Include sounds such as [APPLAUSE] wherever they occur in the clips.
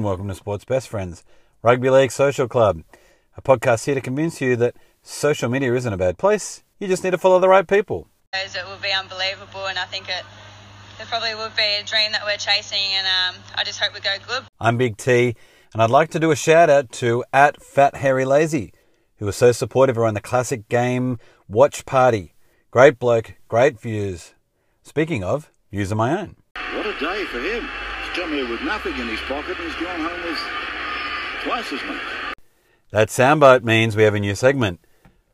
Hello and welcome to Sports Best Friends, Rugby League Social Club, a podcast here to convince you that social media isn't a bad place. You just need to follow the right people. It would be unbelievable, and I think it, it probably would be a dream that we're chasing, and um, I just hope we go good. I'm Big T, and I'd like to do a shout out to at Fat Harry Lazy, who was so supportive around the classic game watch party. Great bloke, great views. Speaking of, views of my own. What a day for him. Come here with nothing in his pocket and he's gone home with twice as much. That soundbite means we have a new segment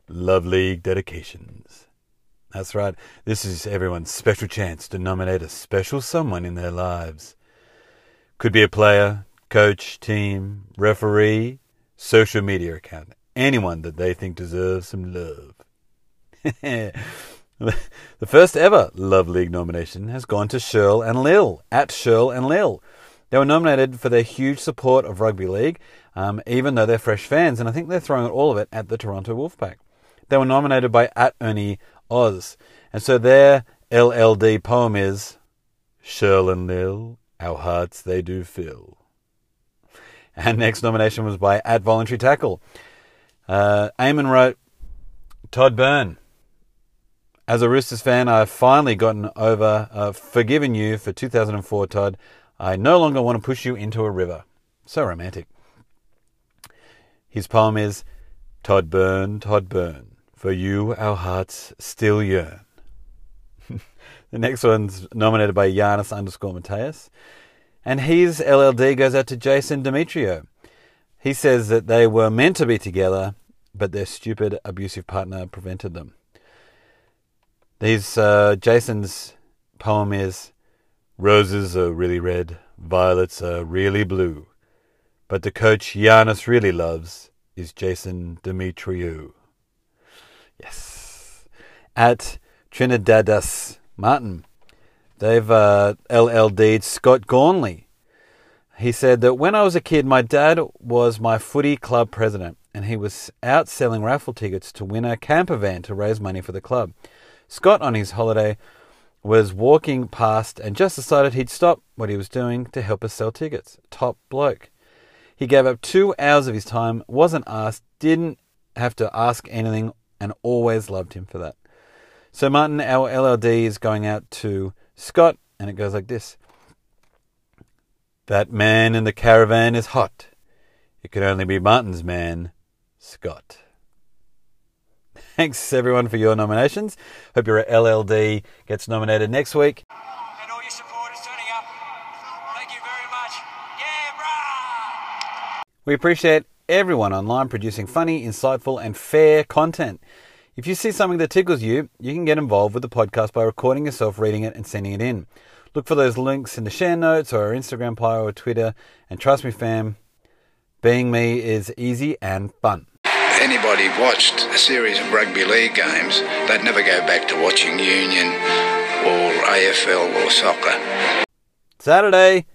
Love League Dedications. That's right, this is everyone's special chance to nominate a special someone in their lives. Could be a player, coach, team, referee, social media account, anyone that they think deserves some love. [LAUGHS] [LAUGHS] the first ever Love League nomination has gone to Shirl and Lil, at Shirl and Lil. They were nominated for their huge support of rugby league, um, even though they're fresh fans, and I think they're throwing all of it at the Toronto Wolfpack. They were nominated by at Ernie Oz, and so their LLD poem is Shirl and Lil, our hearts they do fill. And [LAUGHS] next nomination was by at Voluntary Tackle. Uh, Eamon wrote, Todd Byrne. As a Roosters fan, I've finally gotten over, uh, forgiven you for 2004, Todd. I no longer want to push you into a river. So romantic. His poem is Todd Byrne, Todd Byrne, for you our hearts still yearn. [LAUGHS] the next one's nominated by Giannis underscore Mateus. And his LLD goes out to Jason Demetriou. He says that they were meant to be together, but their stupid, abusive partner prevented them. These uh, Jason's poem is Roses are really red, violets are really blue, but the coach Giannis really loves is Jason Demetriou. Yes. At Trinidadas Martin, they've uh, LLD'd Scott Gourley. He said that when I was a kid, my dad was my footy club president, and he was out selling raffle tickets to win a camper van to raise money for the club. Scott, on his holiday, was walking past and just decided he'd stop what he was doing to help us sell tickets. Top bloke. He gave up two hours of his time, wasn't asked, didn't have to ask anything, and always loved him for that. So, Martin, our LLD is going out to Scott, and it goes like this That man in the caravan is hot. It could only be Martin's man, Scott. Thanks everyone for your nominations. Hope your LLD gets nominated next week. and all your supporters turning up. Thank you very much. Yeah, brah! We appreciate everyone online producing funny, insightful, and fair content. If you see something that tickles you, you can get involved with the podcast by recording yourself reading it and sending it in. Look for those links in the share notes or our Instagram bio or Twitter. And trust me, fam, being me is easy and fun. Anybody watched a series of rugby league games, they'd never go back to watching Union or AFL or soccer. Saturday,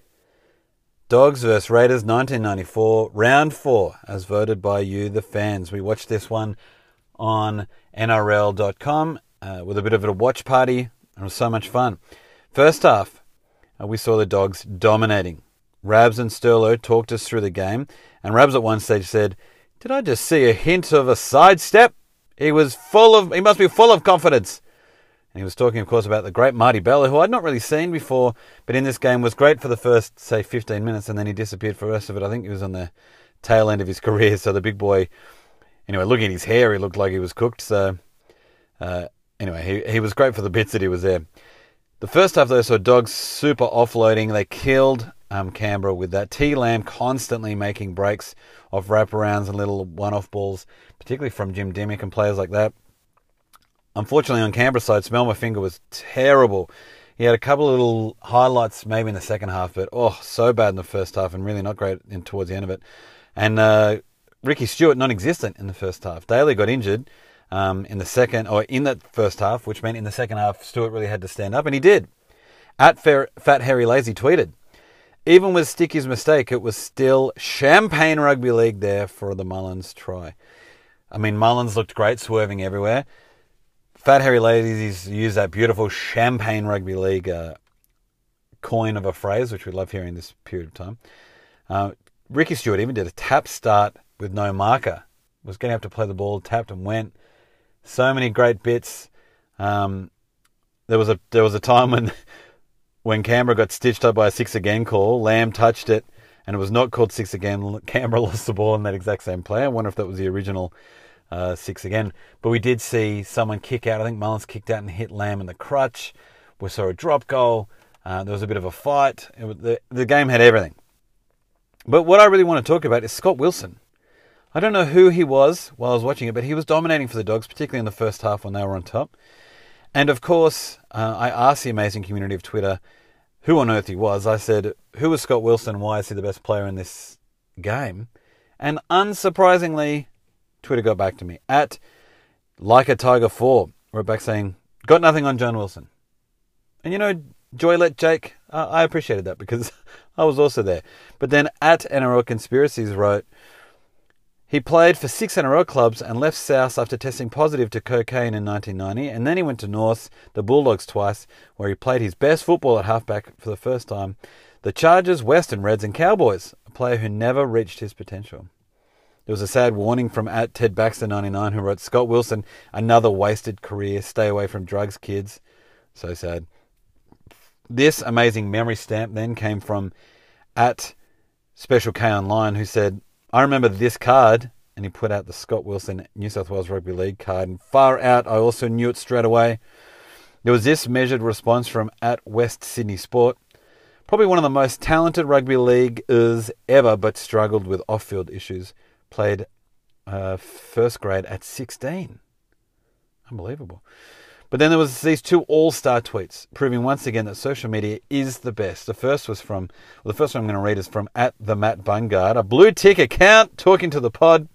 Dogs vs Raiders 1994, round four, as voted by you, the fans. We watched this one on NRL.com uh, with a bit of a watch party. It was so much fun. First half, uh, we saw the Dogs dominating. Rabs and Sterlo talked us through the game, and Rabs at one stage said, Did I just see a hint of a sidestep? He was full of, he must be full of confidence. And he was talking, of course, about the great Marty Bella, who I'd not really seen before, but in this game was great for the first, say, 15 minutes, and then he disappeared for the rest of it. I think he was on the tail end of his [LAUGHS] career, so the big boy, anyway, looking at his hair, he looked like he was cooked. So, uh, anyway, he, he was great for the bits that he was there. The first half, though, saw Dogs super offloading. They killed um, Canberra with that. T Lamb constantly making breaks off wraparounds and little one off balls, particularly from Jim Dymock and players like that. Unfortunately, on Canberra side, Smell My Finger was terrible. He had a couple of little highlights maybe in the second half, but oh, so bad in the first half and really not great in, towards the end of it. And uh, Ricky Stuart non existent in the first half. Daley got injured um, in the second, or in that first half, which meant in the second half, Stuart really had to stand up, and he did. At Fair, Fat Harry Lazy tweeted, even with Sticky's mistake, it was still champagne rugby league there for the Mullins try. I mean, Mullins looked great, swerving everywhere. Fat Harry Lazy's used that beautiful champagne rugby league uh, coin of a phrase, which we love hearing this period of time. Uh, Ricky Stuart even did a tap start with no marker. Was going to have to play the ball, tapped and went. So many great bits. Um, there was a there was a time when when Canberra got stitched up by a six again call. Lamb touched it, and it was not called six again. Canberra [LAUGHS] lost the ball in that exact same play. I wonder if that was the original uh, six again. But we did see someone kick out. I think Mullins kicked out and hit Lamb in the crutch. We saw a drop goal. Uh, there was a bit of a fight. Was, the, the game had everything. But what I really want to talk about is Scott Wilson. I don't know who he was while I was watching it, but he was dominating for the Dogs, particularly in the first half when they were on top. And of course, uh, I asked the amazing community of Twitter who on earth he was. I said, Who was Scott Wilson? Why is he the best player in this game? And unsurprisingly, Twitter got back to me at like a tiger four. We're back saying, Got nothing on John Wilson. And you know, Joylet Jake, uh, I appreciated that because [LAUGHS] I was also there. But then at NRL Conspiracies wrote, he played for six NRL clubs and left South after testing positive to cocaine in 1990, and then he went to North, the Bulldogs twice, where he played his best football at halfback for the first time. The Chargers, Western Reds, and Cowboys, a player who never reached his potential. There was a sad warning from at Ted Baxter 99 who wrote, Scott Wilson, another wasted career. Stay away from drugs, kids. So sad. This amazing memory stamp then came from at Special K Online who said, I remember this card, and he put out the Scott Wilson New South Wales Rugby League card. And far out, I also knew it straight away. There was this measured response from at West Sydney Sport. Probably one of the most talented rugby leaguers ever, but struggled with off field issues. Played uh, first grade at 16. Unbelievable. But then there was these two all-star tweets proving once again that social media is the best. The first was from well, the first one I'm going to read is from at the Matt Bungard, a blue tick account talking to the pod.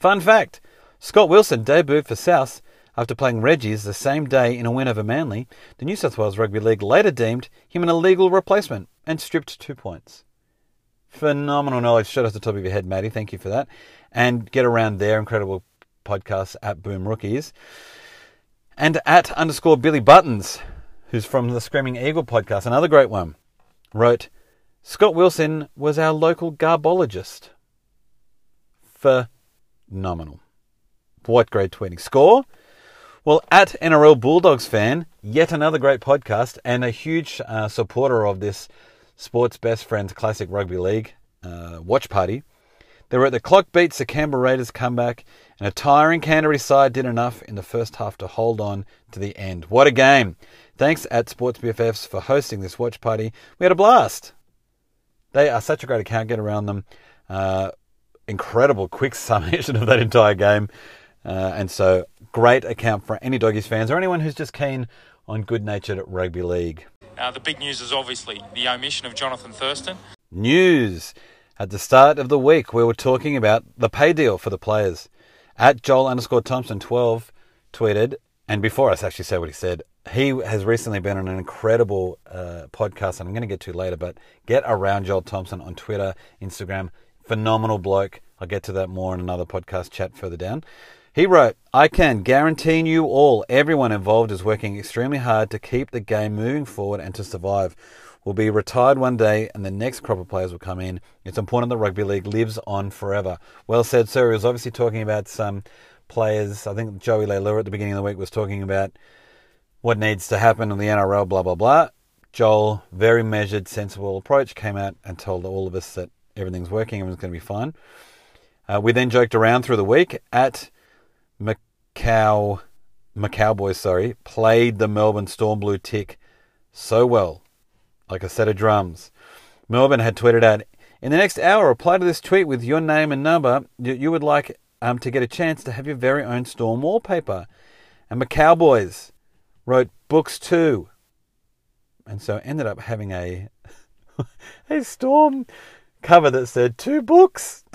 Fun fact: Scott Wilson debuted for South after playing Reggie's the same day in a win over Manly. The New South Wales Rugby League later deemed him an illegal replacement and stripped two points. Phenomenal knowledge straight off the top of your head, Matty. Thank you for that. And get around their incredible podcast at Boom Rookies. And at underscore Billy Buttons, who's from the Screaming Eagle podcast, another great one, wrote, Scott Wilson was our local garbologist. Phenomenal. What grade tweeting. Score? Well, at NRL Bulldogs fan, yet another great podcast and a huge uh, supporter of this Sports Best Friends Classic Rugby League uh, watch party. They were at the clock beats the Canberra Raiders comeback, and a tiring Canterbury side did enough in the first half to hold on to the end. What a game! Thanks at Sports BFFs for hosting this watch party. We had a blast. They are such a great account. Get around them. Uh, incredible quick [LAUGHS] summation of that entire game. Uh, and so, great account for any Doggies fans or anyone who's just keen on good natured rugby league. Uh, the big news is obviously the omission of Jonathan Thurston. News. At the start of the week, we were talking about the pay deal for the players. At Joel underscore Thompson 12 tweeted, and before I actually say what he said, he has recently been on an incredible uh, podcast, I'm going to get to later, but get around Joel Thompson on Twitter, Instagram. Phenomenal bloke. I'll get to that more in another podcast chat further down. He wrote, I can guarantee you all, everyone involved is working extremely hard to keep the game moving forward and to survive will be retired one day and the next crop of players will come in. It's important the rugby league lives on forever. Well said, sir. He was obviously talking about some players. I think Joey Leilua at the beginning of the week was talking about what needs to happen in the NRL, blah, blah, blah. Joel, very measured, sensible approach, came out and told all of us that everything's working, everything's going to be fine. Uh, we then joked around through the week at Macau, Macau boys, sorry, played the Melbourne Storm Blue tick so well like a set of drums. Melbourne had tweeted out, in the next hour, reply to this tweet with your name and number. You would like um, to get a chance to have your very own Storm wallpaper. And the Cowboys wrote books too. And so ended up having a [LAUGHS] a Storm cover that said two books. [LAUGHS]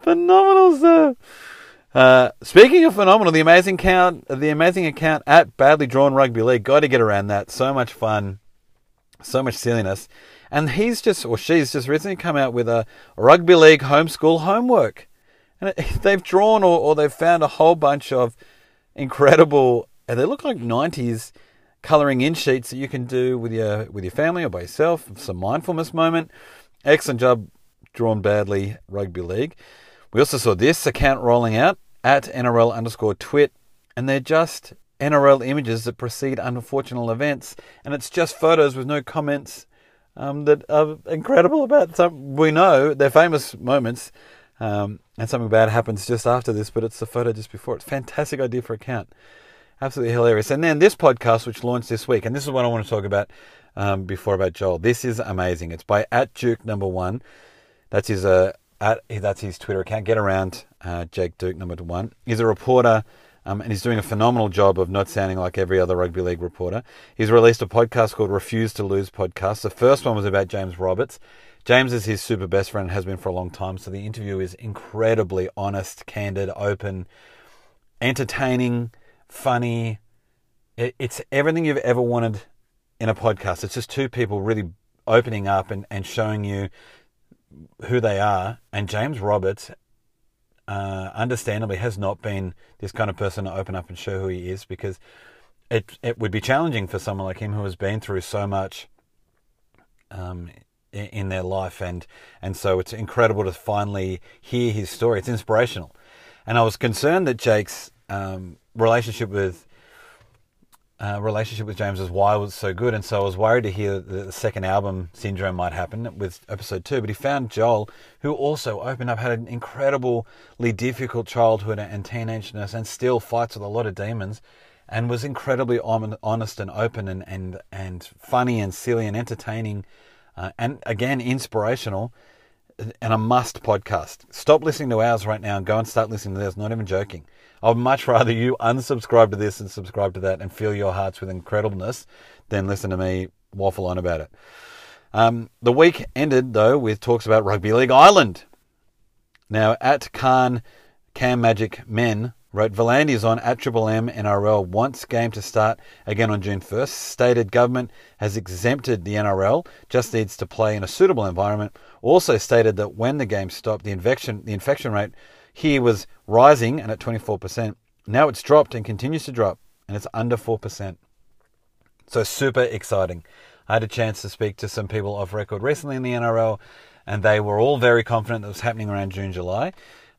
Phenomenal stuff. Uh, speaking of phenomenal, the amazing account, the amazing account at Badly Drawn Rugby League. Got to get around that. So much fun, so much silliness, and he's just or she's just recently come out with a rugby league homeschool homework, and [LAUGHS] they've drawn or, or they've found a whole bunch of incredible. And They look like '90s colouring in sheets that you can do with your with your family or by yourself. Some mindfulness moment. Excellent job, drawn badly rugby league. We also saw this account rolling out at NRL underscore twit, and they're just NRL images that precede unfortunate events, and it's just photos with no comments um, that are incredible about some. We know they're famous moments, um, and something bad happens just after this, but it's the photo just before. It's a fantastic idea for account. Absolutely hilarious. And then this podcast, which launched this week, and this is what I want to talk about um, before about Joel. This is amazing. It's by at Duke number one. That's his uh, at that's his Twitter account. Get around uh, Jake Duke number one. He's a reporter. Um, and he's doing a phenomenal job of not sounding like every other rugby league reporter. He's released a podcast called Refuse to Lose podcast. The first one was about James Roberts. James is his super best friend, and has been for a long time. So the interview is incredibly honest, candid, open, entertaining, funny. It, it's everything you've ever wanted in a podcast. It's just two people really opening up and, and showing you who they are. And James Roberts, uh, understandably, has not been this kind of person to open up and show who he is because it it would be challenging for someone like him who has been through so much um, in, in their life, and and so it's incredible to finally hear his story. It's inspirational, and I was concerned that Jake's um, relationship with uh, relationship with James was why it was so good, and so I was worried to hear that the second album syndrome might happen with episode two. But he found Joel, who also opened up, had an incredibly difficult childhood and teenageness, and still fights with a lot of demons, and was incredibly honest and open and and and funny and silly and entertaining, uh, and again inspirational. And a must podcast. Stop listening to ours right now and go and start listening to theirs. Not even joking. I'd much rather you unsubscribe to this and subscribe to that and fill your hearts with incredibleness than listen to me waffle on about it. Um, the week ended, though, with talks about Rugby League Ireland. Now, at Khan Cam Magic Men wrote V'landys on at Triple M NRL wants game to start again on June 1st. Stated government has exempted the NRL, just needs to play in a suitable environment. Also stated that when the game stopped, the infection the infection rate here was rising and at 24%. Now it's dropped and continues to drop, and it's under 4%. So super exciting. I had a chance to speak to some people off record recently in the NRL, and they were all very confident that was happening around June, July.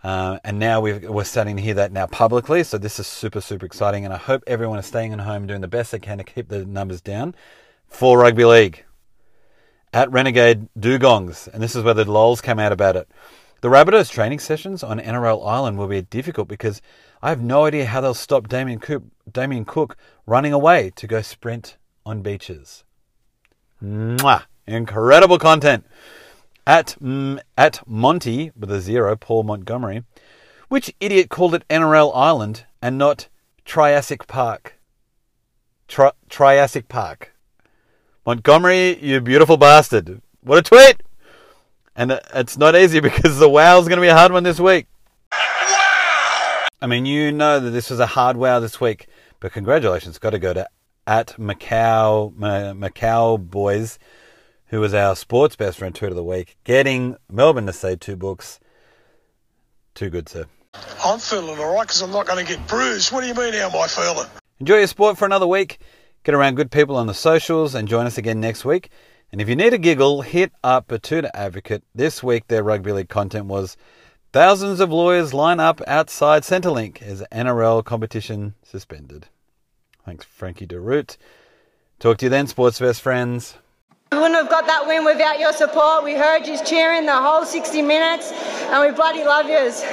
Uh, and now we are starting to hear that now publicly. So this is super, super exciting. And I hope everyone is staying at home, doing the best they can to keep the numbers down for rugby league. At Renegade Dugongs, and this is where the lols came out about it. The Rabbitohs training sessions on NRL Island will be difficult because I have no idea how they'll stop Damien Cook, Damien Cook running away to go sprint on beaches. Mwah! Incredible content. At, mm, at Monty, with a zero, Paul Montgomery, which idiot called it NRL Island and not Triassic Park? Tri- Triassic Park. Montgomery, you beautiful bastard. What a tweet! And it's not easy [LAUGHS] because the wow's going to be a hard one this week. Wow! I mean, you know that this was a hard wow this week, but congratulations. Got to go to at Macau, Macau Boys, who was our sports best friend tweet of the week, getting Melbourne to say two books. Too good, sir. I'm feeling all right because I'm not going to get bruised. What do you mean, how am I feeling? Enjoy your sport for another week. Get around good people on the socials and join us again next week. And if you need a giggle, hit up Betoota Advocate. This week, their rugby league content was thousands of lawyers line up outside Centrelink as NRL competition suspended. Thanks, Frankie DeRoot. Talk to you then, sports best friends. We wouldn't have got that win without your support. We heard you cheering the whole 60 minutes, and we bloody love yous.